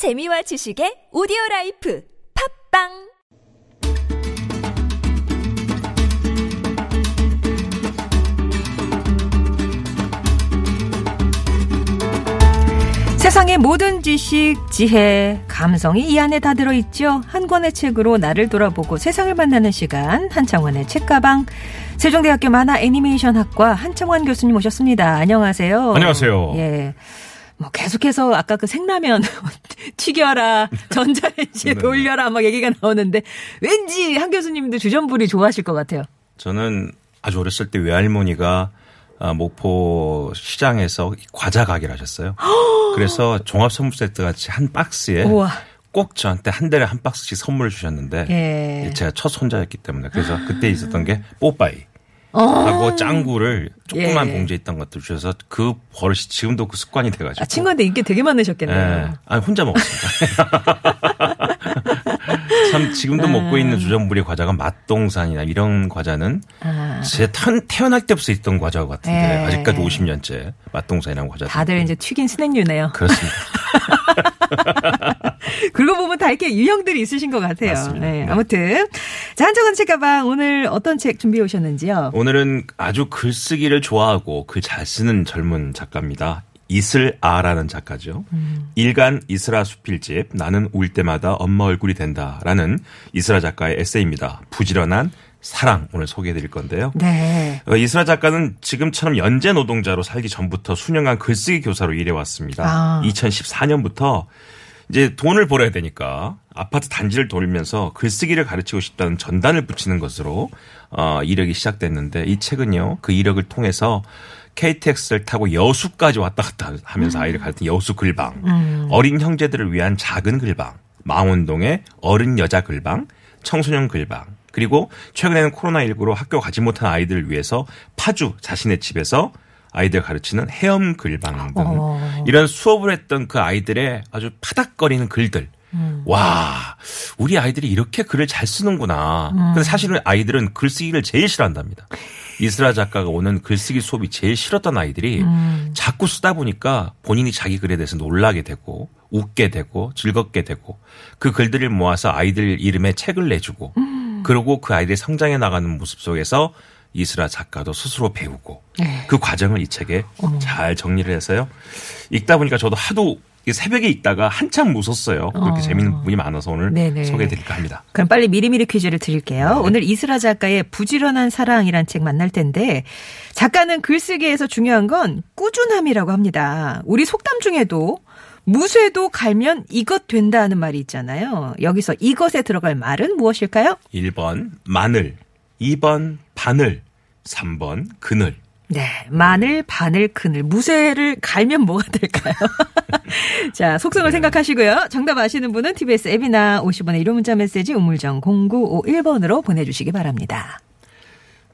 재미와 지식의 오디오 라이프 팟빵 세상의 모든 지식, 지혜, 감성이 이 안에 다 들어있죠. 한 권의 책으로 나를 돌아보고 세상을 만나는 시간 한창완의 책가방 세종대학교 만화 애니메이션학과 한창완 교수님 오셨습니다. 안녕하세요. 안녕하세요. 예. 뭐 계속해서 아까 그 생라면 튀겨라 전자레인지에 네. 돌려라 막 얘기가 나오는데 왠지 한 교수님도 주전부리 좋아하실 것 같아요. 저는 아주 어렸을 때 외할머니가 아, 목포 시장에서 과자 가게를 하셨어요. 그래서 종합 선물 세트 같이 한 박스에 우와. 꼭 저한테 한 달에 한 박스씩 선물을 주셨는데 예. 제가 첫 손자였기 때문에 그래서 그때 있었던 게 뽀빠이 하고 짱구를 조그만 예. 있던 것들 주셔서 그 버릇이 지금도 그 습관이 돼가지고 아, 친구한테 인기 되게 많으셨겠네요. 예. 아니 혼자 먹었습니다. 참 지금도 먹고 있는 주전부리 과자가 맛동산이나 이런 과자는 아. 제 태- 태어날 때부터 있던 과자 같은데 예. 아직까지 50년째 맛동산이라는 과자. 다들 이제 튀긴 스낵류네요. 그렇습니다. 그러고 보면 다 이렇게 유형들이 있으신 것 같아요. 맞습니다. 네, 네. 아무튼 자 한정은 책가방 오늘 어떤 책 준비해 오셨는지요? 오늘은 아주 글쓰기를 좋아하고 글 잘 쓰는 젊은 작가입니다. 이슬 아라는 작가죠. 일간 이슬아 수필집 나는 울 때마다 엄마 얼굴이 된다라는 이슬아 작가의 에세이입니다. 부지런한 사랑 오늘 소개해 드릴 건데요. 네. 어, 이슬아 작가는 지금처럼 연재 노동자로 살기 전부터 수년간 글쓰기 교사로 일해 왔습니다. 아. 2014년부터 이제 돈을 벌어야 되니까 아파트 단지를 돌면서 글쓰기를 가르치고 싶다는 전단을 붙이는 것으로 어, 이력이 시작됐는데 이 책은요 그 이력을 통해서 KTX를 타고 여수까지 왔다 갔다 하면서 아이를 가르친 여수 글방, 어린 형제들을 위한 작은 글방, 망원동의 어른 여자 글방, 청소년 글방, 그리고 최근에는 코로나19로 학교 가지 못한 아이들을 위해서 파주 자신의 집에서 아이들 가르치는 헤엄 글방 등 어. 이런 수업을 했던 그 아이들의 아주 파닥거리는 글들. 와, 우리 아이들이 이렇게 글을 잘 쓰는구나. 근데 사실은 아이들은 글쓰기를 제일 싫어한답니다. 이스라 작가가 오는 글쓰기 수업이 제일 싫었던 아이들이 자꾸 쓰다 보니까 본인이 자기 글에 대해서 놀라게 되고 웃게 되고 즐겁게 되고 그 글들을 모아서 아이들 이름에 책을 내주고 그러고 그 아이들이 성장해 나가는 모습 속에서 이스라 작가도 스스로 배우고 네. 그 과정을 이 책에 잘 정리를 해서요. 읽다 보니까 저도 하도 이 새벽에 읽다가 한참 웃었어요. 그렇게 재밌는 부분이 많아서 오늘 네네. 소개해 드릴까 합니다. 그럼 빨리 미리미리 퀴즈를 드릴게요. 오늘 이슬아 작가의 부지런한 사랑이란 책 만날 텐데 작가는 글쓰기에서 중요한 건 꾸준함이라고 합니다. 우리 속담 중에도 무쇠도 갈면 이것 된다 하는 말이 있잖아요. 여기서 이것에 들어갈 말은 무엇일까요? 1번 마늘, 2번 바늘, 3번 그늘. 네, 마늘, 바늘, 그늘, 무쇠를 갈면 뭐가 될까요? 자, 속성을 생각하시고요. 정답 아시는 분은 TBS 앱이나 50원의 1호 문자 메시지 우물정 0951번으로 보내주시기 바랍니다.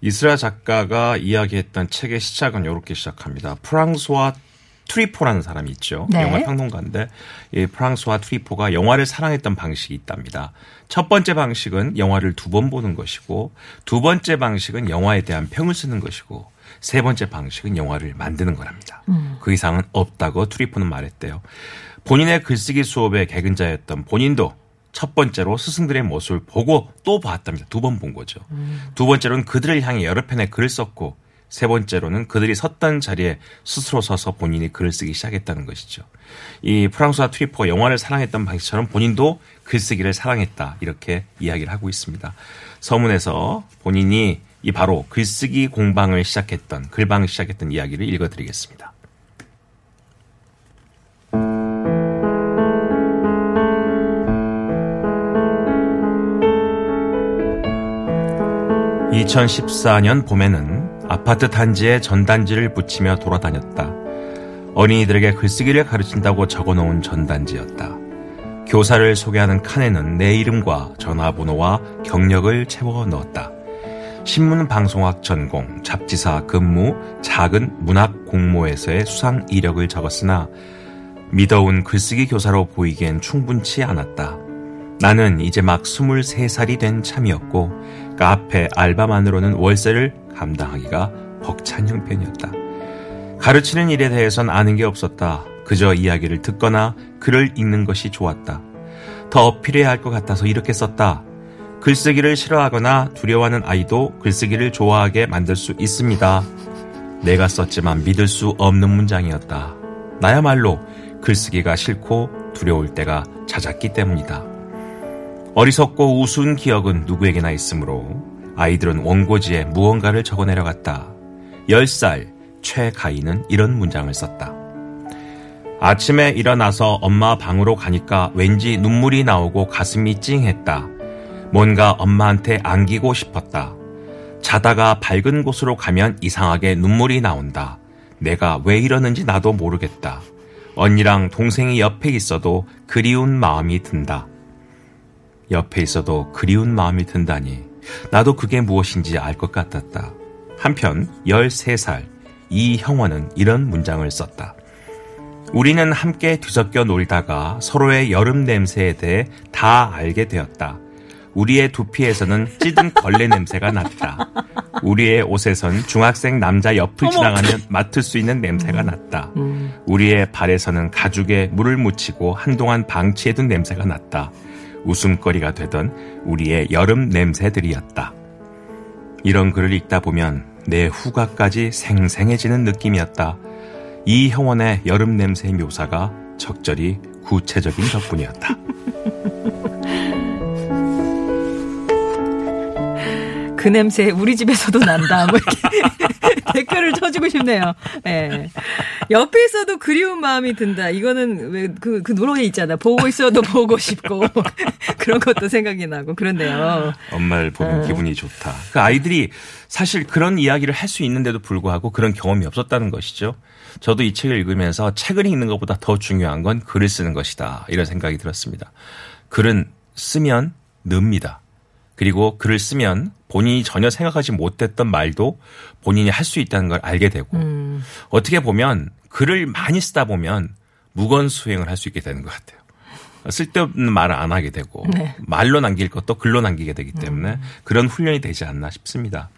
이스라 작가가 이야기했던 책의 시작은 이렇게 시작합니다. 프랑스와 트리포라는 사람이 있죠. 네. 영화 평론가인데 이 프랑스와 트리포가 영화를 사랑했던 방식이 있답니다. 첫 번째 방식은 영화를 두 번 보는 것이고 두 번째 방식은 영화에 대한 평을 쓰는 것이고 세 번째 방식은 영화를 만드는 거랍니다. 그 이상은 없다고 트리포는 말했대요. 본인의 글쓰기 수업의 개근자였던 본인도 첫 번째로 스승들의 모습을 보고 또 봤답니다. 두 번 본 거죠. 두 번째로는 그들을 향해 여러 편의 글을 썼고 세 번째로는 그들이 섰던 자리에 스스로 서서 본인이 글을 쓰기 시작했다는 것이죠. 이 프랑스와 트리포가 영화를 사랑했던 방식처럼 본인도 글쓰기를 사랑했다 이렇게 이야기를 하고 있습니다. 서문에서 본인이 이 바로 글쓰기 공방을 시작했던 글방을 시작했던 이야기를 읽어드리겠습니다. (2014년) 봄에는 아파트 단지에 전단지를 붙이며 돌아다녔다. 어린이들에게 글쓰기를 가르친다고 적어놓은 전단지였다. 교사를 소개하는 칸에는 내 이름과 전화번호와 경력을 채워 넣었다. 신문 방송학 전공, 잡지사 근무, 작은 문학 공모에서의 수상 이력을 적었으나 미더운 글쓰기 교사로 보이기엔 충분치 않았다. 나는 이제 막 23살이 된 참이었고 카페 알바만으로는 월세를 감당하기가 벅찬 형편이었다. 가르치는 일에 대해선 아는 게 없었다. 그저 이야기를 듣거나 글을 읽는 것이 좋았다. 더 어필해야 할 것 같아서 이렇게 썼다. 글쓰기를 싫어하거나 두려워하는 아이도 글쓰기를 좋아하게 만들 수 있습니다. 내가 썼지만 믿을 수 없는 문장이었다. 나야말로 글쓰기가 싫고 두려울 때가 잦았기 때문이다. 어리석고 우스운 기억은 누구에게나 있으므로 아이들은 원고지에 무언가를 적어 내려갔다. 10살 최가희는 이런 문장을 썼다. 아침에 일어나서 엄마 방으로 가니까 왠지 눈물이 나오고 가슴이 찡했다. 뭔가 엄마한테 안기고 싶었다. 자다가 밝은 곳으로 가면 이상하게 눈물이 나온다. 내가 왜 이러는지 나도 모르겠다. 언니랑 동생이 옆에 있어도 그리운 마음이 든다. 옆에 있어도 그리운 마음이 든다니. 나도 그게 무엇인지 알 것 같았다. 한편 13살 이형원은 이런 문장을 썼다. 우리는 함께 뒤섞여 놀다가 서로의 여름 냄새에 대해 다 알게 되었다. 우리의 두피에서는 찌든 걸레 냄새가 났다. 우리의 옷에선 중학생 남자 옆을 지나가면 맡을 수 있는 냄새가 났다. 우리의 발에서는 가죽에 물을 묻히고 한동안 방치해둔 냄새가 났다. 웃음거리가 되던 우리의 여름 냄새들이었다. 이런 글을 읽다 보면 내 후각까지 생생해지는 느낌이었다. 이 형원의 여름 냄새 묘사가 적절히 구체적인 덕분이었다. 그 냄새 우리 집에서도 난다. 뭐 이렇게 댓글을 쳐주고 싶네요. 예. 옆에 있어도 그리운 마음이 든다. 이거는 왜 그 그 노래 있잖아. 보고 있어도 보고 싶고 그런 것도 생각이 나고 그런데요. 엄마를 보면 기분이 좋다. 그 아이들이 사실 그런 이야기를 할 수 있는데도 불구하고 그런 경험이 없었다는 것이죠. 저도 이 책을 읽으면서 책을 읽는 것보다 더 중요한 건 글을 쓰는 것이다. 이런 생각이 들었습니다. 글은 쓰면 늡니다. 그리고 글을 쓰면 본인이 전혀 생각하지 못했던 말도 본인이 할 수 있다는 걸 알게 되고 음. 어떻게 보면 글을 많이 쓰다 보면 무건 수행을 할 수 있게 되는 것 같아요. 쓸데없는 말을 안 하게 되고 네. 말로 남길 것도 글로 남기게 되기 때문에 그런 훈련이 되지 않나 싶습니다.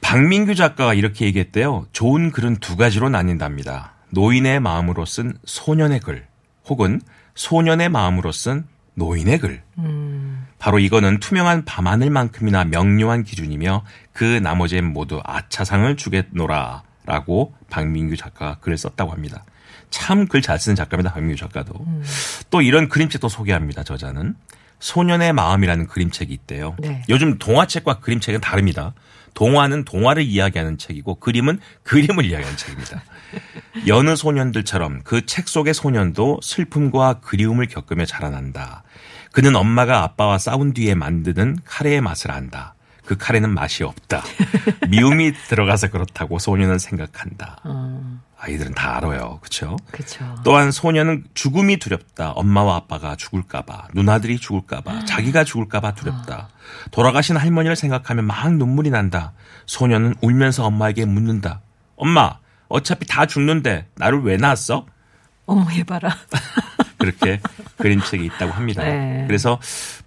박민규 작가가 이렇게 얘기했대요. 좋은 글은 두 가지로 나뉜답니다. 노인의 마음으로 쓴 소년의 글 혹은 소년의 마음으로 쓴 노인의 글. 바로 이거는 투명한 밤하늘만큼이나 명료한 기준이며 그 나머지엔 모두 아차상을 주겠노라 라고 박민규 작가가 글을 썼다고 합니다. 참 글 잘 쓰는 작가입니다. 박민규 작가도. 또 이런 그림책도 소개합니다. 저자는. 소년의 마음이라는 그림책이 있대요. 네. 요즘 동화책과 그림책은 다릅니다. 동화는 동화를 이야기하는 책이고 그림은 그림을 이야기하는 책입니다. 여느 소년들처럼 그 책 속의 소년도 슬픔과 그리움을 겪으며 자라난다. 그는 엄마가 아빠와 싸운 뒤에 만드는 카레의 맛을 안다. 그 카레는 맛이 없다. 미움이 들어가서 그렇다고 소년은 생각한다. 아이들은 다 알아요. 그렇죠? 그렇죠. 또한 소녀는 죽음이 두렵다. 엄마와 아빠가 죽을까 봐, 누나들이 죽을까 봐, 자기가 죽을까 봐 두렵다. 돌아가신 할머니를 생각하면 막 눈물이 난다. 소녀는 울면서 엄마에게 묻는다. 엄마, 어차피 다 죽는데 나를 왜 낳았어? 어머 해봐라. 그렇게 그림책이 있다고 합니다. 네. 그래서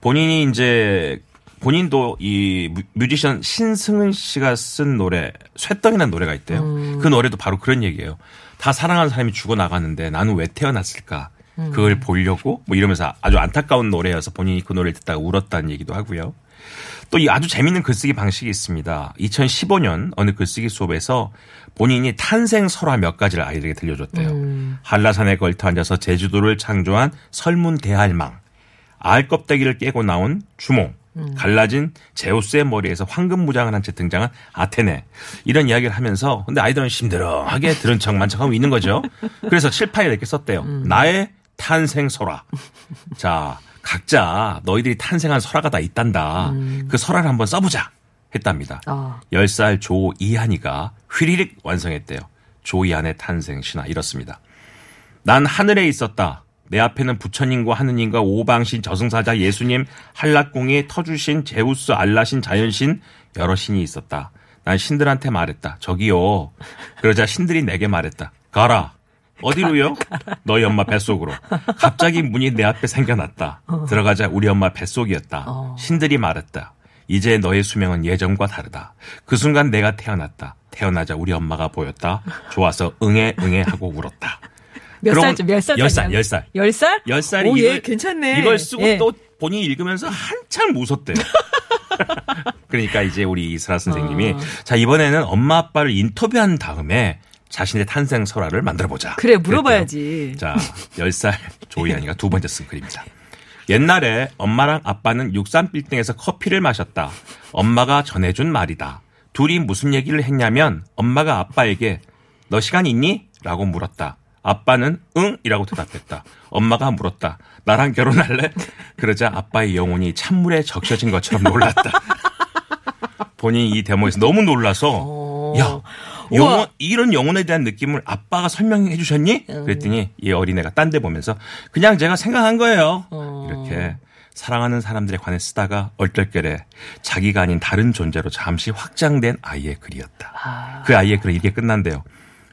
본인이 이제 본인도 이 뮤- 뮤지션 신승은 씨가 쓴 노래 쇠떡이라는 노래가 있대요. 음. 그 노래도 바로 그런 얘기예요. 다 사랑하는 사람이 죽어 나가는데 나는 왜 태어났을까? 음. 그걸 보려고 뭐 이러면서 아주 안타까운 노래여서 본인이 그 노래를 듣다가 울었다는 얘기도 하고요. 또 이 아주 재밌는 글쓰기 방식이 있습니다. 2015년 어느 글쓰기 수업에서 본인이 탄생 설화 몇 가지를 아이들에게 들려줬대요. 한라산에 걸터 앉아서 제주도를 창조한 설문 대할망, 알 껍데기를 깨고 나온 주몽, 갈라진 제우스의 머리에서 황금 무장을 한 채 등장한 아테네 이런 이야기를 하면서 근데 아이들은 심드렁하게 들은 척만 척하고 있는 거죠. 그래서 칠판에 이렇게 썼대요. 나의 탄생 설화. 자 각자 너희들이 탄생한 설화가 다 있단다. 그 설화를 한번 써보자 했답니다. 어. 10살 조이한이가 휘리릭 완성했대요. 조이한의 탄생 신화 이렇습니다. 난 하늘에 있었다. 내 앞에는 부처님과 하느님과 오방신 저승사자 예수님 한락궁이 터주신 제우스 알라신 자연신 여러 신이 있었다. 난 신들한테 말했다. 저기요. 그러자 신들이 내게 말했다. 가라. 어디로요? 너희 엄마 뱃속으로. 갑자기 문이 내 앞에 생겨났다. 들어가자 우리 엄마 뱃속이었다. 신들이 말했다. 이제 너의 수명은 예전과 다르다. 그 순간 내가 태어났다. 태어나자 우리 엄마가 보였다. 좋아서 응애 응애 하고 울었다. 몇 살쯤 몇 살? 열 살, 열 살. 열 살? 열 살이 오, 이걸, 예, 괜찮네. 이걸 쓰고 예. 또 본인이 읽으면서 한참 웃었대요. 그러니까 이제 우리 이슬아 선생님이 어. 자 이번에는 엄마 아빠를 인터뷰한 다음에 자신의 탄생 설화를 만들어 보자. 그래 물어봐야지. 자, 10살 조이안이가 두 번째 쓴 글입니다. 옛날에 엄마랑 아빠는 63빌딩에서 커피를 마셨다. 엄마가 전해준 말이다. 둘이 무슨 얘기를 했냐면 엄마가 아빠에게 너 시간 있니? 라고 물었다. 아빠는 응? 이라고 대답했다. 엄마가 물었다. 나랑 결혼할래? 그러자 아빠의 영혼이 찬물에 적셔진 것처럼 놀랐다. 본인이 이 대목에서 너무 놀라서 야 영혼. 이런 영혼에 대한 느낌을 아빠가 설명해 주셨니? 그랬더니 이 어린애가 딴 데 보면서 그냥 제가 생각한 거예요. 이렇게 사랑하는 사람들에 관해 쓰다가 얼떨결에 자기가 아닌 다른 존재로 잠시 확장된 아이의 글이었다. 그 아이의 글은 이렇게 끝난대요.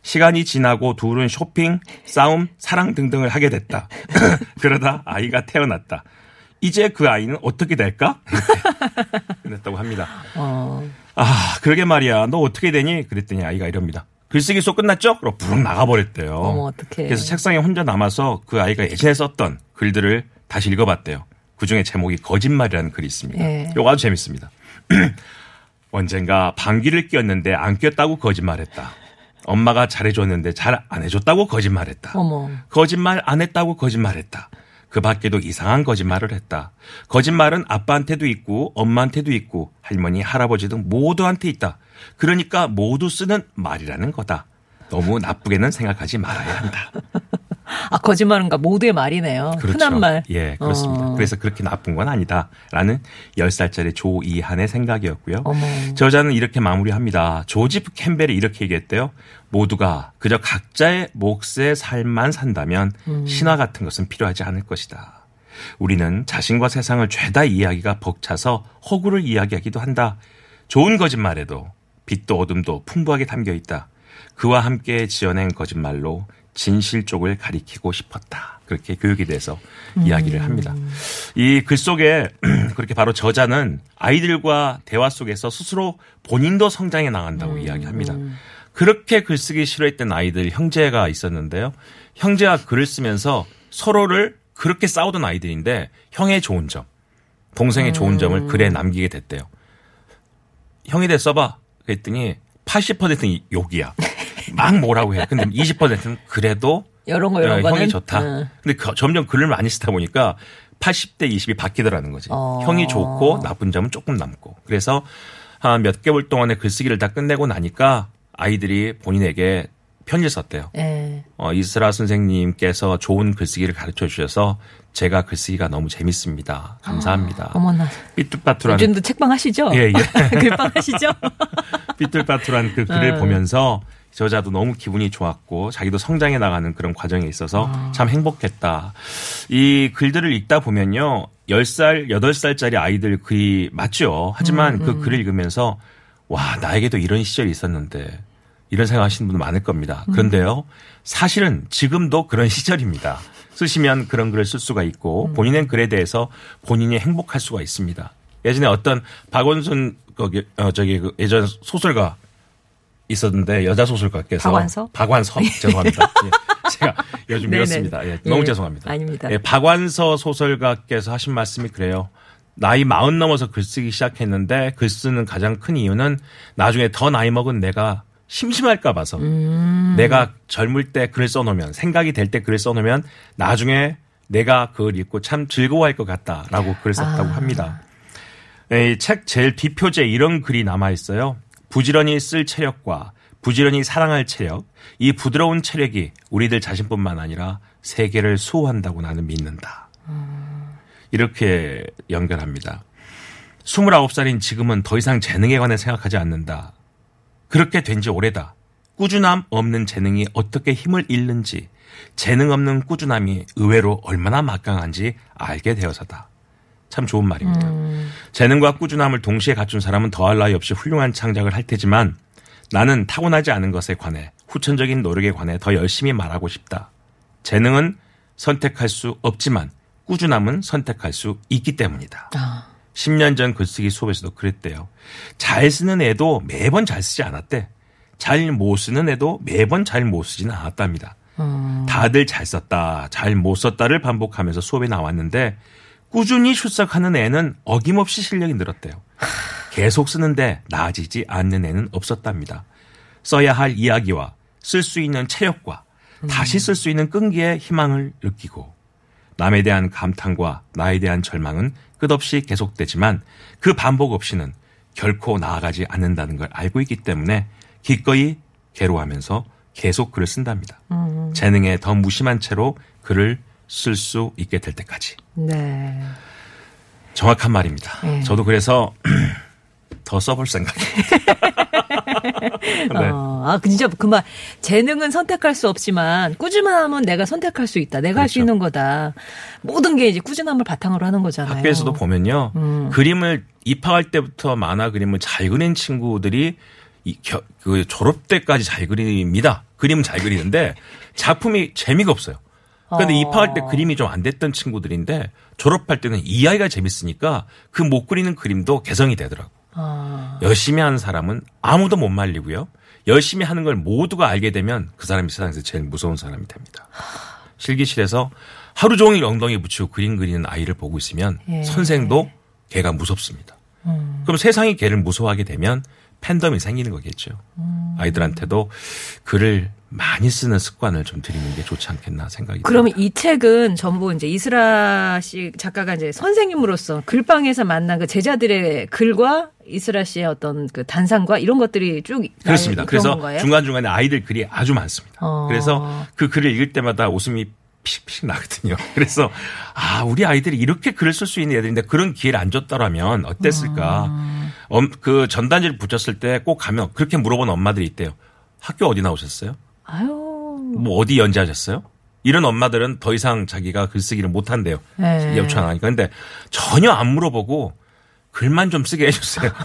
시간이 지나고 둘은 쇼핑, 싸움, 사랑 등등을 하게 됐다. 그러다 아이가 태어났다. 이제 그 아이는 어떻게 될까? 그랬다고 합니다. 어. 아, 그러게 말이야. 너 어떻게 되니? 그랬더니 아이가 이럽니다. 글쓰기 수업 끝났죠? 그럼 부릉 나가버렸대요. 어머, 어떡해. 그래서 책상에 혼자 남아서 그 아이가 예전에 썼던 글들을 다시 읽어봤대요. 그 중에 제목이 거짓말이라는 글이 있습니다. 예. 이거 아주 재밌습니다. 언젠가 방귀를 뀌었는데 안 뀌었다고 거짓말했다. 엄마가 잘해줬는데 잘 안 해줬다고 거짓말했다. 어머. 거짓말 안 했다고 거짓말했다. 그 밖에도 이상한 거짓말을 했다. 거짓말은 아빠한테도 있고 엄마한테도 있고 할머니, 할아버지 등 모두한테 있다. 그러니까 모두 쓰는 말이라는 거다. 너무 나쁘게는 생각하지 말아야 한다. 아 거짓말은가 모두의 말이네요. 흔한 말. 예, 그렇습니다. 어. 그래서 그렇게 나쁜 건 아니다라는 10살짜리 조이한의 생각이었고요. 어머. 저자는 이렇게 마무리합니다. 조지프 캠벨이 이렇게 얘기했대요. 모두가 그저 각자의 몫의 삶만 산다면 음. 신화 같은 것은 필요하지 않을 것이다. 우리는 자신과 세상을 죄다 이야기가 벅차서 허구를 이야기하기도 한다. 좋은 거짓말에도 빛도 어둠도 풍부하게 담겨 있다. 그와 함께 지어낸 거짓말로 진실 쪽을 가리키고 싶었다. 그렇게 교육에 대해서 이야기를 합니다. 이 글 속에 그렇게 바로 저자는 아이들과 대화 속에서 스스로 본인도 성장해 나간다고 이야기합니다. 그렇게 글쓰기 싫어했던 아이들 형제가 있었는데요. 형제가 글을 쓰면서 서로를 그렇게 싸우던 아이들인데 형의 좋은 점, 동생의 좋은 점을 글에 남기게 됐대요. 형이 대 써봐. 그랬더니 80%는 욕이야. 막 뭐라고 해. 근데 20%는 그래도 이런 거 이런 어, 형이 좋다. 응. 근데 그- 점점 글을 많이 쓰다 보니까 80대 20이 바뀌더라는 거지. 어. 형이 좋고 나쁜 점은 조금 남고. 그래서 한 몇 개월 동안의 글쓰기를 다 끝내고 나니까 아이들이 본인에게 편지를 썼대요. 예. 어, 이스라 선생님께서 좋은 글쓰기를 가르쳐 주셔서 제가 글쓰기가 너무 재밌습니다. 감사합니다. 어머나. 삐뚤빠뚤한 요즘도 책방 하시죠? 예, 예. 글방 하시죠? 삐뚤빠뚤한 그 글을 음. 보면서 저자도 너무 기분이 좋았고 자기도 성장해 나가는 그런 과정에 있어서 아. 참 행복했다. 이 글들을 읽다 보면요. 10살, 8살짜리 아이들 글이 맞죠. 하지만 음, 그 글을 읽으면서 와, 나에게도 이런 시절이 있었는데 이런 생각 하시는 분들 많을 겁니다. 음. 그런데요. 사실은 지금도 그런 시절입니다. 쓰시면 그런 글을 쓸 수가 있고 음. 본인의 글에 대해서 본인이 행복할 수가 있습니다. 예전에 어떤 박원순 거기 어 저기 그 예전 소설가 있었는데 여자 소설가께서 박완서? 박완서 죄송합니다. 예. 제가 요즘 네네. 읽었습니다. 예, 너무 예. 죄송합니다. 아닙니다. 예, 박완서 소설가께서 하신 말씀이 그래요. 나이 마흔 넘어서 글 쓰기 시작했는데 글 쓰는 가장 큰 이유는 나중에 더 나이 먹은 내가 심심할까 봐서 음. 내가 젊을 때 글을 써놓으면 생각이 될 때 글을 써놓으면 나중에 내가 그걸 읽고 참 즐거워할 것 같다라고 글을 썼다고 아. 합니다. 이 책 제일 뒷표지에 이런 글이 남아 있어요. 부지런히 쓸 체력과 부지런히 사랑할 체력, 이 부드러운 체력이 우리들 자신뿐만 아니라 세계를 수호한다고 나는 믿는다. 이렇게 연결합니다. 29살인 지금은 더 이상 재능에 관해 생각하지 않는다. 그렇게 된 지 오래다. 꾸준함 없는 재능이 어떻게 힘을 잃는지, 재능 없는 꾸준함이 의외로 얼마나 막강한지 알게 되어서다. 참 좋은 말입니다. 재능과 꾸준함을 동시에 갖춘 사람은 더할 나위 없이 훌륭한 창작을 할 테지만 나는 타고나지 않은 것에 관해 후천적인 노력에 관해 더 열심히 말하고 싶다. 재능은 선택할 수 없지만 꾸준함은 선택할 수 있기 때문이다. 아, 10년 전 글쓰기 수업에서도 그랬대요. 잘 쓰는 애도 매번 잘 쓰지 않았대. 잘 못 쓰는 애도 매번 잘 못 쓰지는 않았답니다. 음. 다들 잘 썼다, 잘 못 썼다를 반복하면서 수업에 나왔는데 꾸준히 출석하는 애는 어김없이 실력이 늘었대요. 계속 쓰는데 나아지지 않는 애는 없었답니다. 써야 할 이야기와 쓸 수 있는 체력과 다시 쓸 수 있는 끈기의 희망을 느끼고 남에 대한 감탄과 나에 대한 절망은 끝없이 계속되지만 그 반복 없이는 결코 나아가지 않는다는 걸 알고 있기 때문에 기꺼이 괴로워하면서 계속 글을 쓴답니다. 재능에 더 무심한 채로 글을 쓸 수 있게 될 때까지. 네. 정확한 말입니다. 네. 저도 그래서 더 써볼 생각이에요. 네. 어, 아, 그 진짜 그 말. 재능은 선택할 수 없지만 꾸준함은 내가 선택할 수 있다. 내가 할수 그렇죠. 있는 거다. 모든 게 이제 꾸준함을 바탕으로 하는 거잖아요. 학교에서도 보면요. 음. 그림을 입학할 때부터 만화 그림을 잘 그린 친구들이 이 겨- 그 졸업 때까지 잘 그립니다. 그림은 잘 그리는데 작품이 재미가 없어요. 그런데 어. 입학할 때 그림이 좀 안 됐던 친구들인데 졸업할 때는 이야기가 재밌으니까 그 못 그리는 그림도 개성이 되더라고. 아, 열심히 하는 사람은 아무도 못 말리고요. 열심히 하는 걸 모두가 알게 되면 그 사람이 세상에서 제일 무서운 사람이 됩니다. 실기실에서 하루 종일 엉덩이 붙이고 그림 그리는 아이를 보고 있으면 예. 음. 선생도 걔가 무섭습니다. 그럼 세상이 걔를 무서워하게 되면 팬덤이 생기는 거겠죠. 음. 아이들한테도 글을 많이 쓰는 습관을 좀 들이는 게 좋지 않겠나 생각이 그러면 듭니다. 이 책은 전부 이제 이스라 씨 작가가 이제 선생님으로서 글방에서 만난 그 제자들의 글과 이스라 씨의 어떤 그 단상과 이런 것들이 쭉 그렇습니다. 그래서 건가요? 중간중간에 아이들 글이 아주 많습니다. 어. 그래서 그 글을 읽을 때마다 웃음이 피식피식 나거든요. 그래서 아, 우리 아이들이 이렇게 글을 쓸 수 있는 애들인데 그런 기회를 안 줬더라면 어땠을까. 아. 엄, 그 전단지를 붙였을 때 꼭 가면 그렇게 물어본 엄마들이 있대요. 학교 어디 나오셨어요? 아유. 뭐 어디 연재하셨어요? 이런 엄마들은 더 이상 자기가 글쓰기를 못한대요. 네. 요청 안 하니까. 근데 전혀 안 물어보고 글만 좀 쓰게 해주세요.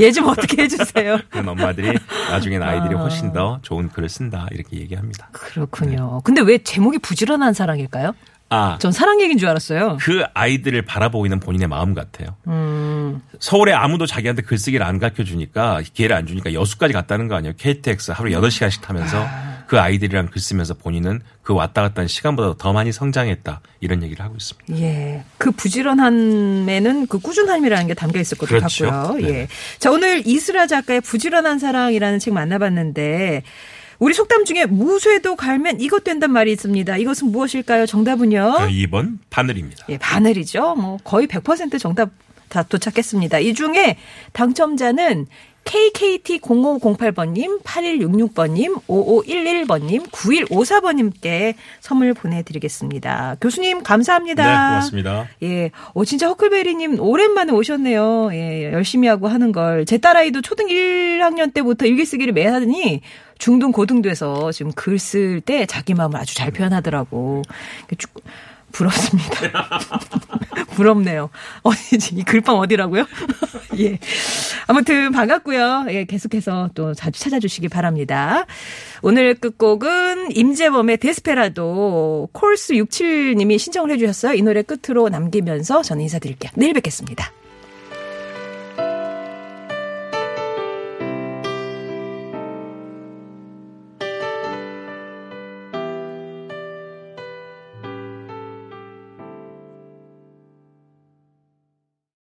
얘 좀 어떻게 해주세요. 그런 엄마들이 나중엔 아이들이 아. 훨씬 더 좋은 글을 쓴다 이렇게 얘기합니다. 그렇군요. 근데 왜 제목이 부지런한 사랑일까요? 아, 전 사랑 얘기인 줄 알았어요. 그 아이들을 바라보고 있는 본인의 마음 같아요. 음. 서울에 아무도 자기한테 글쓰기를 안 가르쳐 주니까 기회를 안 주니까 여수까지 갔다는 거 아니에요. KTX 하루 8시간씩 타면서 그 아이들이랑 글 쓰면서 본인은 그 왔다 갔다 하는 시간보다 더 많이 성장했다. 이런 얘기를 하고 있습니다. 예. 그 부지런함에는 그 꾸준함이라는 게 담겨 있을 것 그렇죠. 같고요. 네. 예. 자, 오늘 이스라 작가의 부지런한 사랑이라는 책 만나봤는데 우리 속담 중에 무쇠도 갈면 이것 된단 말이 있습니다. 이것은 무엇일까요? 정답은요? 2번 바늘입니다. 예, 바늘이죠. 뭐 거의 100% 정답 다 도착했습니다. 이 중에 당첨자는 KKT0508번님, 8166번님, 5511번님, 9154번님 께 선물 보내드리겠습니다. 교수님, 감사합니다. 네, 고맙습니다. 예. 어, 진짜 허클베리님 오랜만에 오셨네요. 예, 열심히 하고 하는 걸. 제 딸아이도 초등 1학년 때부터 일기쓰기를 매 하더니 중등, 고등 돼서 지금 글 쓸 때 자기 마음을 아주 잘 표현하더라고. 쭉 부럽습니다. 부럽네요. 어디지? 이 글방 어디라고요? 예. 아무튼 반갑고요. 예, 계속해서 또 자주 찾아주시기 바랍니다. 오늘 끝곡은 임재범의 데스페라도 콜스 67님이 신청을 해주셨어요. 이 노래 끝으로 남기면서 저는 인사드릴게요. 내일 뵙겠습니다.